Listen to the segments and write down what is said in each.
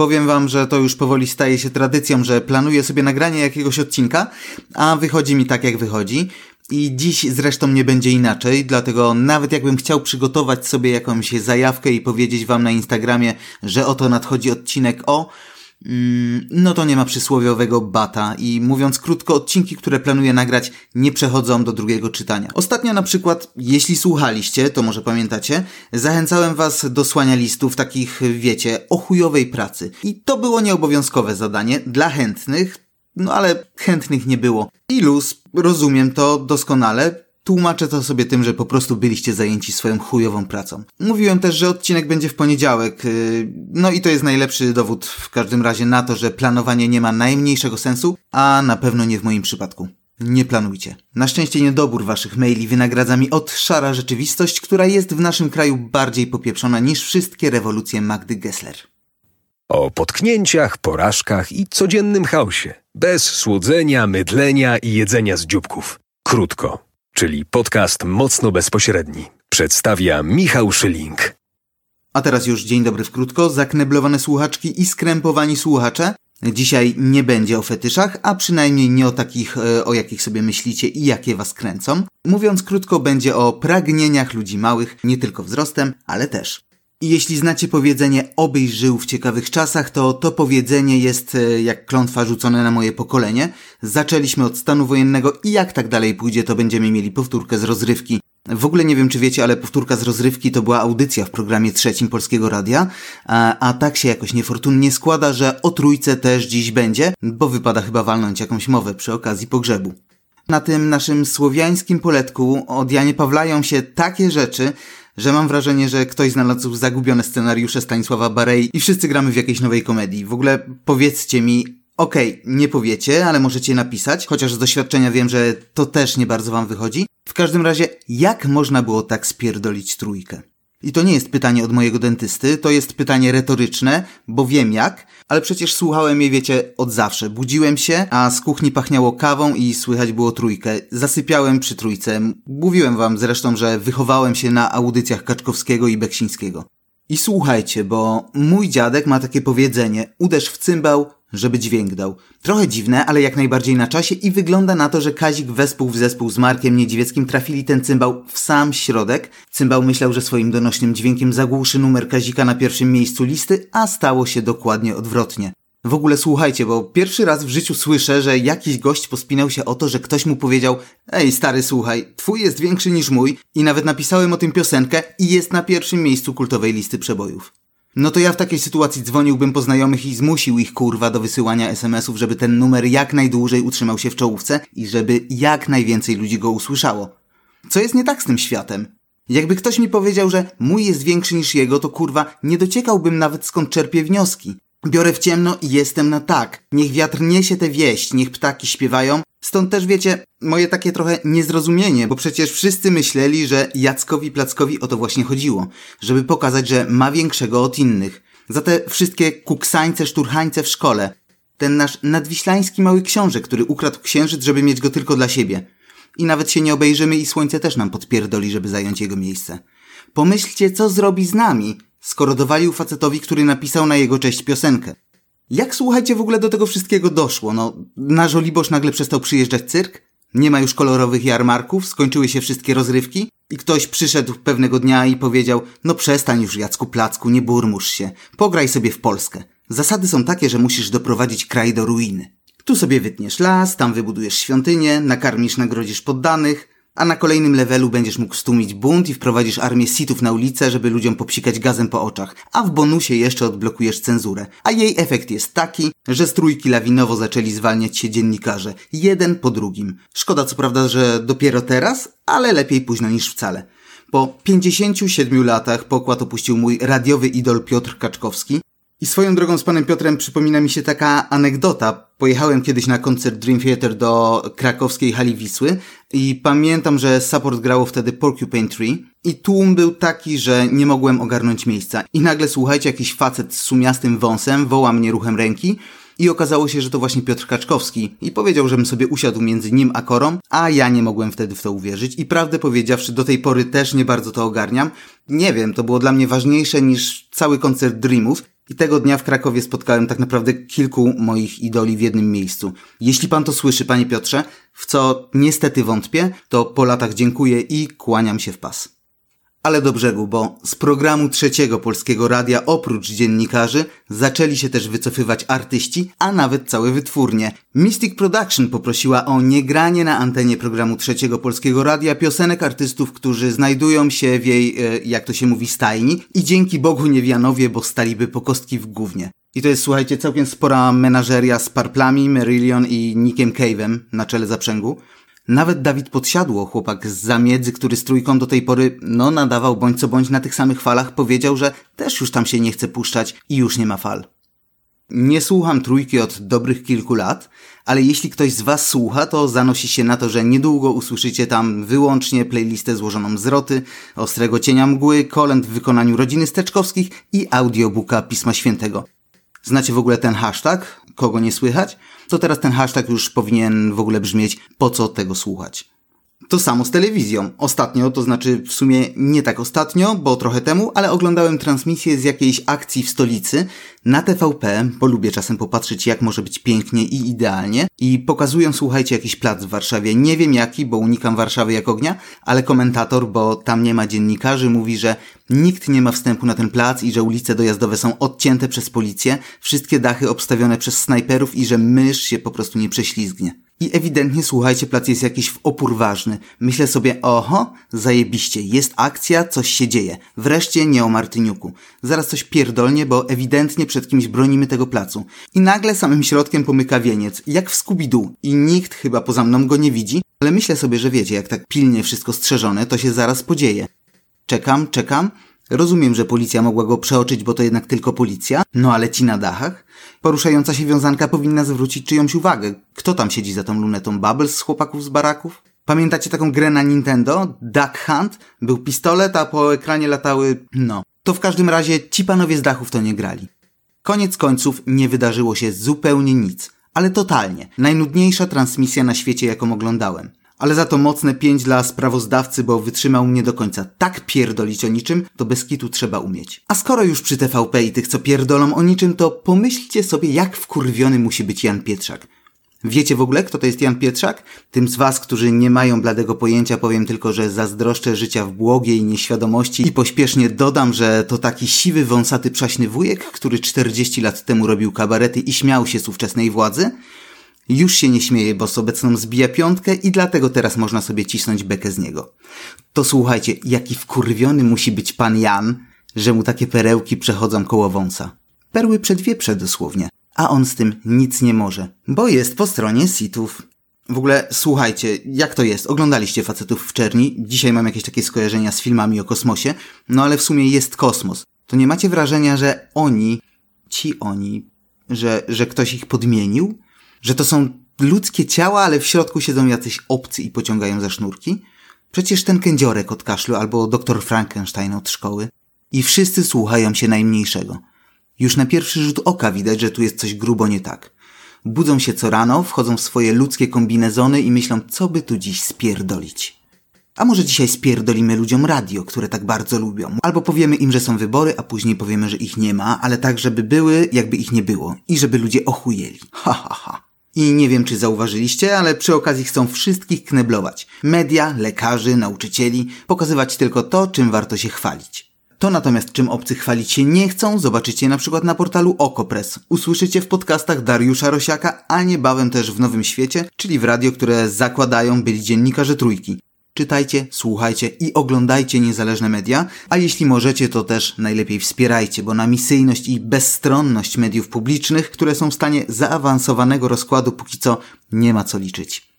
Powiem wam, że to już powoli staje się tradycją, że planuję sobie nagranie jakiegoś odcinka, a wychodzi mi tak jak wychodzi. I dziś zresztą nie będzie inaczej, dlatego nawet jakbym chciał przygotować sobie jakąś zajawkę i powiedzieć wam na Instagramie, że oto nadchodzi odcinek o, no to nie ma przysłowiowego bata i mówiąc krótko, odcinki, które planuję nagrać nie przechodzą do drugiego czytania. Ostatnio na przykład, jeśli słuchaliście, to może pamiętacie, zachęcałem was do słania listów takich, wiecie, o chujowej pracy. I to było nieobowiązkowe zadanie dla chętnych, no ale chętnych nie było. I luz, rozumiem to doskonale. Tłumaczę to sobie tym, że po prostu byliście zajęci swoją chujową pracą. Mówiłem też, że odcinek będzie w poniedziałek. Yy, no i to jest najlepszy dowód w każdym razie na to, że planowanie nie ma najmniejszego sensu, a na pewno nie w moim przypadku. Nie planujcie. Na szczęście niedobór waszych maili wynagradza mi od szara rzeczywistość, która jest w naszym kraju bardziej popieprzona niż wszystkie rewolucje Magdy Gessler. O potknięciach, porażkach i codziennym chaosie. Bez słodzenia, mydlenia i jedzenia z dzióbków. Krótko, czyli podcast mocno bezpośredni. Przedstawia Michał Szyling. A teraz już dzień dobry w krótko, zakneblowane słuchaczki i skrępowani słuchacze. Dzisiaj nie będzie o fetyszach, a przynajmniej nie o takich, e, o jakich sobie myślicie i jakie was kręcą. Mówiąc krótko, będzie o pragnieniach ludzi małych, nie tylko wzrostem, ale też. I jeśli znacie powiedzenie obyś żył w ciekawych czasach, to to powiedzenie jest e, jak klątwa rzucone na moje pokolenie. Zaczęliśmy od stanu wojennego i jak tak dalej pójdzie, to będziemy mieli powtórkę z rozrywki. W ogóle nie wiem, czy wiecie, ale powtórka z rozrywki to była audycja w programie trzecim Polskiego Radia, a, a tak się jakoś niefortunnie składa, że o trójce też dziś będzie, bo wypada chyba walnąć jakąś mowę przy okazji pogrzebu. Na tym naszym słowiańskim poletku od Janie Pawlają się takie rzeczy, że mam wrażenie, że ktoś znalazł zagubione scenariusze Stanisława Barei i wszyscy gramy w jakiejś nowej komedii. W ogóle powiedzcie mi, okej, okay, nie powiecie, ale możecie napisać, chociaż z doświadczenia wiem, że to też nie bardzo wam wychodzi. W każdym razie, jak można było tak spierdolić trójkę? I to nie jest pytanie od mojego dentysty, to jest pytanie retoryczne, bo wiem jak, ale przecież słuchałem jej, wiecie, od zawsze. Budziłem się, a z kuchni pachniało kawą i słychać było trójkę. Zasypiałem przy trójce. Mówiłem wam zresztą, że wychowałem się na audycjach Kaczkowskiego i Beksińskiego. I słuchajcie, bo mój dziadek ma takie powiedzenie: uderz w cymbał, żeby dźwięk dał. Trochę dziwne, ale jak najbardziej na czasie i wygląda na to, że Kazik wespół w zespół z Markiem Niedźwieckim trafili ten cymbał w sam środek. Cymbał myślał, że swoim donośnym dźwiękiem zagłuszy numer Kazika na pierwszym miejscu listy, a stało się dokładnie odwrotnie. W ogóle słuchajcie, bo pierwszy raz w życiu słyszę, że jakiś gość pospinał się o to, że ktoś mu powiedział Ej stary słuchaj, twój jest większy niż mój i nawet napisałem o tym piosenkę i jest na pierwszym miejscu kultowej listy przebojów. No to ja w takiej sytuacji dzwoniłbym po znajomych i zmusił ich kurwa do wysyłania SMS-ów, żeby ten numer jak najdłużej utrzymał się w czołówce i żeby jak najwięcej ludzi go usłyszało. Co jest nie tak z tym światem? Jakby ktoś mi powiedział, że mój jest większy niż jego, to kurwa nie dociekałbym nawet skąd czerpię wnioski. Biorę w ciemno i jestem na tak. Niech wiatr niesie tę wieść, niech ptaki śpiewają. Stąd też wiecie, moje takie trochę niezrozumienie, bo przecież wszyscy myśleli, że Jackowi Plackowi o to właśnie chodziło. Żeby pokazać, że ma większego od innych. Za te wszystkie kuksańce, szturchańce w szkole. Ten nasz nadwiślański mały książę, który ukradł księżyc, żeby mieć go tylko dla siebie. I nawet się nie obejrzymy i słońce też nam podpierdoli, żeby zająć jego miejsce. Pomyślcie, co zrobi z nami, skoro dowalił facetowi, który napisał na jego cześć piosenkę. Jak słuchajcie w ogóle do tego wszystkiego doszło? No, na Żoliborz nagle przestał przyjeżdżać cyrk? Nie ma już kolorowych jarmarków, skończyły się wszystkie rozrywki i ktoś przyszedł pewnego dnia i powiedział no przestań już Jacku Placku, nie burmusz się, pograj sobie w Polskę. Zasady są takie, że musisz doprowadzić kraj do ruiny. Tu sobie wytniesz las, tam wybudujesz świątynię, nakarmisz, nagrodzisz poddanych, a na kolejnym levelu będziesz mógł stłumić bunt i wprowadzisz armię sitów na ulicę, żeby ludziom popsikać gazem po oczach, a w bonusie jeszcze odblokujesz cenzurę. A jej efekt jest taki, że z trójki lawinowo zaczęli zwalniać się dziennikarze, jeden po drugim. Szkoda co prawda, że dopiero teraz, ale lepiej późno niż wcale. Po 57 latach pokład opuścił mój radiowy idol Piotr Kaczkowski, i swoją drogą z panem Piotrem przypomina mi się taka anegdota. Pojechałem kiedyś na koncert Dream Theater do krakowskiej hali Wisły i pamiętam, że support grało wtedy Porcupine Tree i tłum był taki, że nie mogłem ogarnąć miejsca. I nagle słuchajcie, jakiś facet z sumiastym wąsem woła mnie ruchem ręki i okazało się, że to właśnie Piotr Kaczkowski i powiedział, żebym sobie usiadł między nim a Korą, a ja nie mogłem wtedy w to uwierzyć i prawdę powiedziawszy do tej pory też nie bardzo to ogarniam. Nie wiem, to było dla mnie ważniejsze niż cały koncert Dreamów I tego dnia w Krakowie spotkałem tak naprawdę kilku moich idoli w jednym miejscu. Jeśli pan to słyszy, panie Piotrze, w co niestety wątpię, to po latach dziękuję i kłaniam się w pas. Ale do brzegu, bo z programu trzeciego polskiego radia oprócz dziennikarzy zaczęli się też wycofywać artyści, a nawet całe wytwórnie. Mystic Production poprosiła o niegranie na antenie programu trzeciego polskiego radia piosenek artystów, którzy znajdują się w jej, e, jak to się mówi, stajni i dzięki Bogu nie wianowie, bo staliby po kostki w gównie. I to jest, słuchajcie, całkiem spora menażeria z Parplami, Marillion i Nickiem Cave'em na czele zaprzęgu. Nawet Dawid Podsiadło, chłopak z zamiedzy, który z trójką do tej pory, no, nadawał bądź co bądź na tych samych falach, powiedział, że też już tam się nie chce puszczać i już nie ma fal. Nie słucham trójki od dobrych kilku lat, ale jeśli ktoś z Was słucha, to zanosi się na to, że niedługo usłyszycie tam wyłącznie playlistę złożoną z roty, ostrego cienia mgły, kolęd w wykonaniu rodziny Steczkowskich i audiobooka Pisma Świętego. Znacie w ogóle ten hashtag? Kogo nie słychać? To teraz ten hashtag już powinien w ogóle brzmieć po co tego słuchać. To samo z telewizją. Ostatnio, to znaczy w sumie nie tak ostatnio, bo trochę temu, ale oglądałem transmisję z jakiejś akcji w stolicy na TVP, bo lubię czasem popatrzeć jak może być pięknie i idealnie i pokazują, słuchajcie, jakiś plac w Warszawie. Nie wiem jaki, bo unikam Warszawy jak ognia, ale komentator, bo tam nie ma dziennikarzy, mówi, że nikt nie ma wstępu na ten plac i że ulice dojazdowe są odcięte przez policję, wszystkie dachy obstawione przez snajperów i że mysz się po prostu nie prześlizgnie. I ewidentnie, słuchajcie, plac jest jakiś w opór ważny. Myślę sobie, oho, zajebiście, jest akcja, coś się dzieje. Wreszcie nie o Martyniuku. Zaraz coś pierdolnie, bo ewidentnie przed kimś bronimy tego placu. I nagle samym środkiem pomyka wieniec, jak w Scooby-Doo. I nikt chyba poza mną go nie widzi, ale myślę sobie, że wiecie, jak tak pilnie wszystko strzeżone, to się zaraz podzieje. Czekam, czekam, Rozumiem, że policja mogła go przeoczyć, bo to jednak tylko policja, no ale ci na dachach? Poruszająca się wiązanka powinna zwrócić czyjąś uwagę. Kto tam siedzi za tą lunetą? Bubbles z chłopaków z baraków? Pamiętacie taką grę na Nintendo? Duck Hunt? Był pistolet, a po ekranie latały... no. To w każdym razie ci panowie z dachów to nie grali. Koniec końców nie wydarzyło się zupełnie nic. Ale totalnie. Najnudniejsza transmisja na świecie, jaką oglądałem ale za to mocne pięć dla sprawozdawcy, bo wytrzymał mnie do końca. Tak pierdolić o niczym, to bez kitu trzeba umieć. A skoro już przy TVP i tych, co pierdolą o niczym, to pomyślcie sobie, jak wkurwiony musi być Jan Pietrzak. Wiecie w ogóle, kto to jest Jan Pietrzak? Tym z was, którzy nie mają bladego pojęcia, powiem tylko, że zazdroszczę życia w błogiej nieświadomości i pośpiesznie dodam, że to taki siwy, wąsaty, przaśny wujek, który 40 lat temu robił kabarety i śmiał się z ówczesnej władzy, już się nie śmieje, bo z obecną zbija piątkę i dlatego teraz można sobie cisnąć bekę z niego. To słuchajcie, jaki wkurwiony musi być pan Jan, że mu takie perełki przechodzą koło wąsa. Perły przed wieprze dosłownie. A on z tym nic nie może, bo jest po stronie sitów. W ogóle słuchajcie, jak to jest? Oglądaliście facetów w czerni? Dzisiaj mam jakieś takie skojarzenia z filmami o kosmosie, no ale w sumie jest kosmos. To nie macie wrażenia, że oni, ci oni, że, że ktoś ich podmienił? Że to są ludzkie ciała, ale w środku siedzą jacyś obcy i pociągają za sznurki? Przecież ten kędziorek od kaszlu albo doktor Frankenstein od szkoły. I wszyscy słuchają się najmniejszego. Już na pierwszy rzut oka widać, że tu jest coś grubo nie tak. Budzą się co rano, wchodzą w swoje ludzkie kombinezony i myślą, co by tu dziś spierdolić. A może dzisiaj spierdolimy ludziom radio, które tak bardzo lubią. Albo powiemy im, że są wybory, a później powiemy, że ich nie ma, ale tak, żeby były, jakby ich nie było. I żeby ludzie ochujeli. Ha, ha, ha. I nie wiem, czy zauważyliście, ale przy okazji chcą wszystkich kneblować. Media, lekarzy, nauczycieli, pokazywać tylko to, czym warto się chwalić. To natomiast czym obcy chwalić się nie chcą, zobaczycie na przykład na portalu Okopres. Usłyszycie w podcastach Dariusza Rosiaka, a niebawem też w Nowym Świecie, czyli w radio, które zakładają byli dziennikarze trójki. Czytajcie, słuchajcie i oglądajcie niezależne media, a jeśli możecie, to też najlepiej wspierajcie, bo na misyjność i bezstronność mediów publicznych, które są w stanie zaawansowanego rozkładu póki co nie ma co liczyć.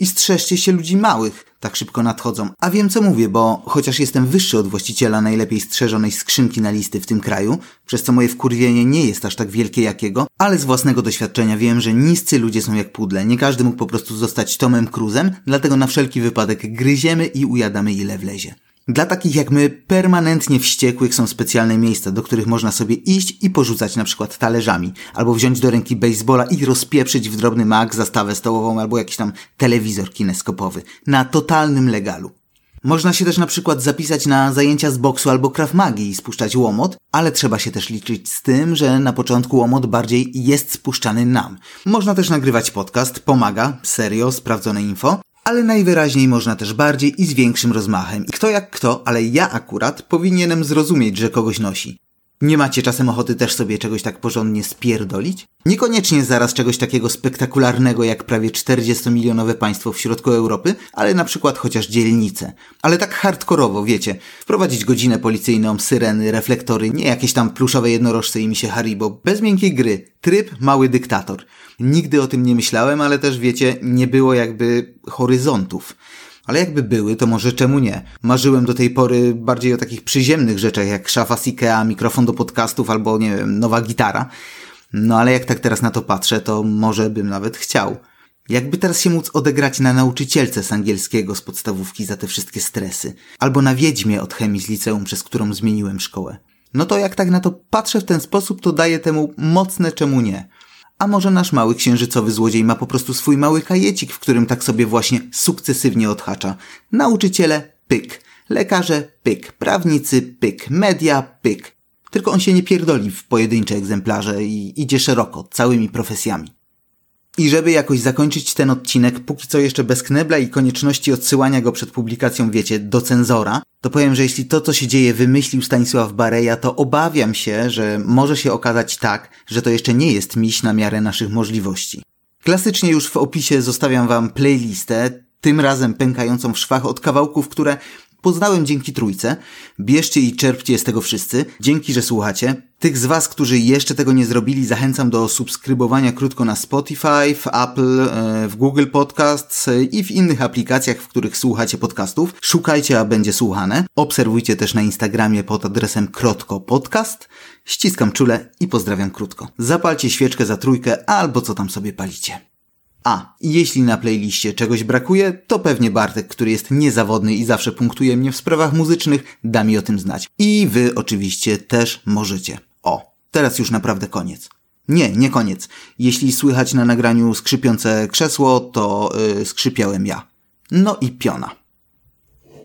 I strzeżcie się ludzi małych, tak szybko nadchodzą. A wiem co mówię, bo chociaż jestem wyższy od właściciela najlepiej strzeżonej skrzynki na listy w tym kraju, przez co moje wkurwienie nie jest aż tak wielkie jakiego, ale z własnego doświadczenia wiem, że niscy ludzie są jak pudle. Nie każdy mógł po prostu zostać Tomem Cruzem, dlatego na wszelki wypadek gryziemy i ujadamy ile wlezie. Dla takich jak my, permanentnie wściekłych są specjalne miejsca, do których można sobie iść i porzucać na przykład talerzami, albo wziąć do ręki baseballa i rozpieprzyć w drobny mak zastawę stołową albo jakiś tam telewizor kineskopowy. Na totalnym legalu. Można się też na przykład zapisać na zajęcia z boksu albo krav magi i spuszczać łomot, ale trzeba się też liczyć z tym, że na początku łomot bardziej jest spuszczany nam. Można też nagrywać podcast, pomaga, serio, sprawdzone info, ale najwyraźniej można też bardziej i z większym rozmachem. I kto jak kto, ale ja akurat powinienem zrozumieć, że kogoś nosi. Nie macie czasem ochoty też sobie czegoś tak porządnie spierdolić? Niekoniecznie zaraz czegoś takiego spektakularnego jak prawie 40-milionowe państwo w środku Europy, ale na przykład chociaż dzielnice. Ale tak hardkorowo, wiecie, wprowadzić godzinę policyjną, syreny, reflektory, nie jakieś tam pluszowe jednorożce i misie Haribo, bez miękkiej gry. Tryb mały dyktator. Nigdy o tym nie myślałem, ale też wiecie, nie było jakby horyzontów. Ale jakby były, to może czemu nie? Marzyłem do tej pory bardziej o takich przyziemnych rzeczach, jak szafa z Ikea, mikrofon do podcastów albo, nie wiem, nowa gitara. No ale jak tak teraz na to patrzę, to może bym nawet chciał. Jakby teraz się móc odegrać na nauczycielce z angielskiego z podstawówki za te wszystkie stresy. Albo na wiedźmie od chemii z liceum, przez którą zmieniłem szkołę. No to jak tak na to patrzę w ten sposób, to daję temu mocne czemu nie. A może nasz mały księżycowy złodziej ma po prostu swój mały kajecik, w którym tak sobie właśnie sukcesywnie odhacza. Nauczyciele, pyk. Lekarze, pyk. Prawnicy, pyk. Media, pyk. Tylko on się nie pierdoli w pojedyncze egzemplarze i idzie szeroko, całymi profesjami. I żeby jakoś zakończyć ten odcinek, póki co jeszcze bez knebla i konieczności odsyłania go przed publikacją, wiecie, do cenzora, to powiem, że jeśli to, co się dzieje, wymyślił Stanisław Bareja, to obawiam się, że może się okazać tak, że to jeszcze nie jest miś na miarę naszych możliwości. Klasycznie już w opisie zostawiam wam playlistę, tym razem pękającą w szwach od kawałków, które Poznałem dzięki trójce. Bierzcie i czerpcie z tego wszyscy. Dzięki, że słuchacie. Tych z Was, którzy jeszcze tego nie zrobili, zachęcam do subskrybowania krótko na Spotify, w Apple, e, w Google Podcasts e, i w innych aplikacjach, w których słuchacie podcastów. Szukajcie, a będzie słuchane. Obserwujcie też na Instagramie pod adresem Krotko Podcast. Ściskam czule i pozdrawiam krótko. Zapalcie świeczkę za trójkę albo co tam sobie palicie. A, jeśli na playliście czegoś brakuje, to pewnie Bartek, który jest niezawodny i zawsze punktuje mnie w sprawach muzycznych, da mi o tym znać. I wy oczywiście też możecie. O, teraz już naprawdę koniec. Nie, nie koniec. Jeśli słychać na nagraniu skrzypiące krzesło, to yy, skrzypiałem ja. No i piona.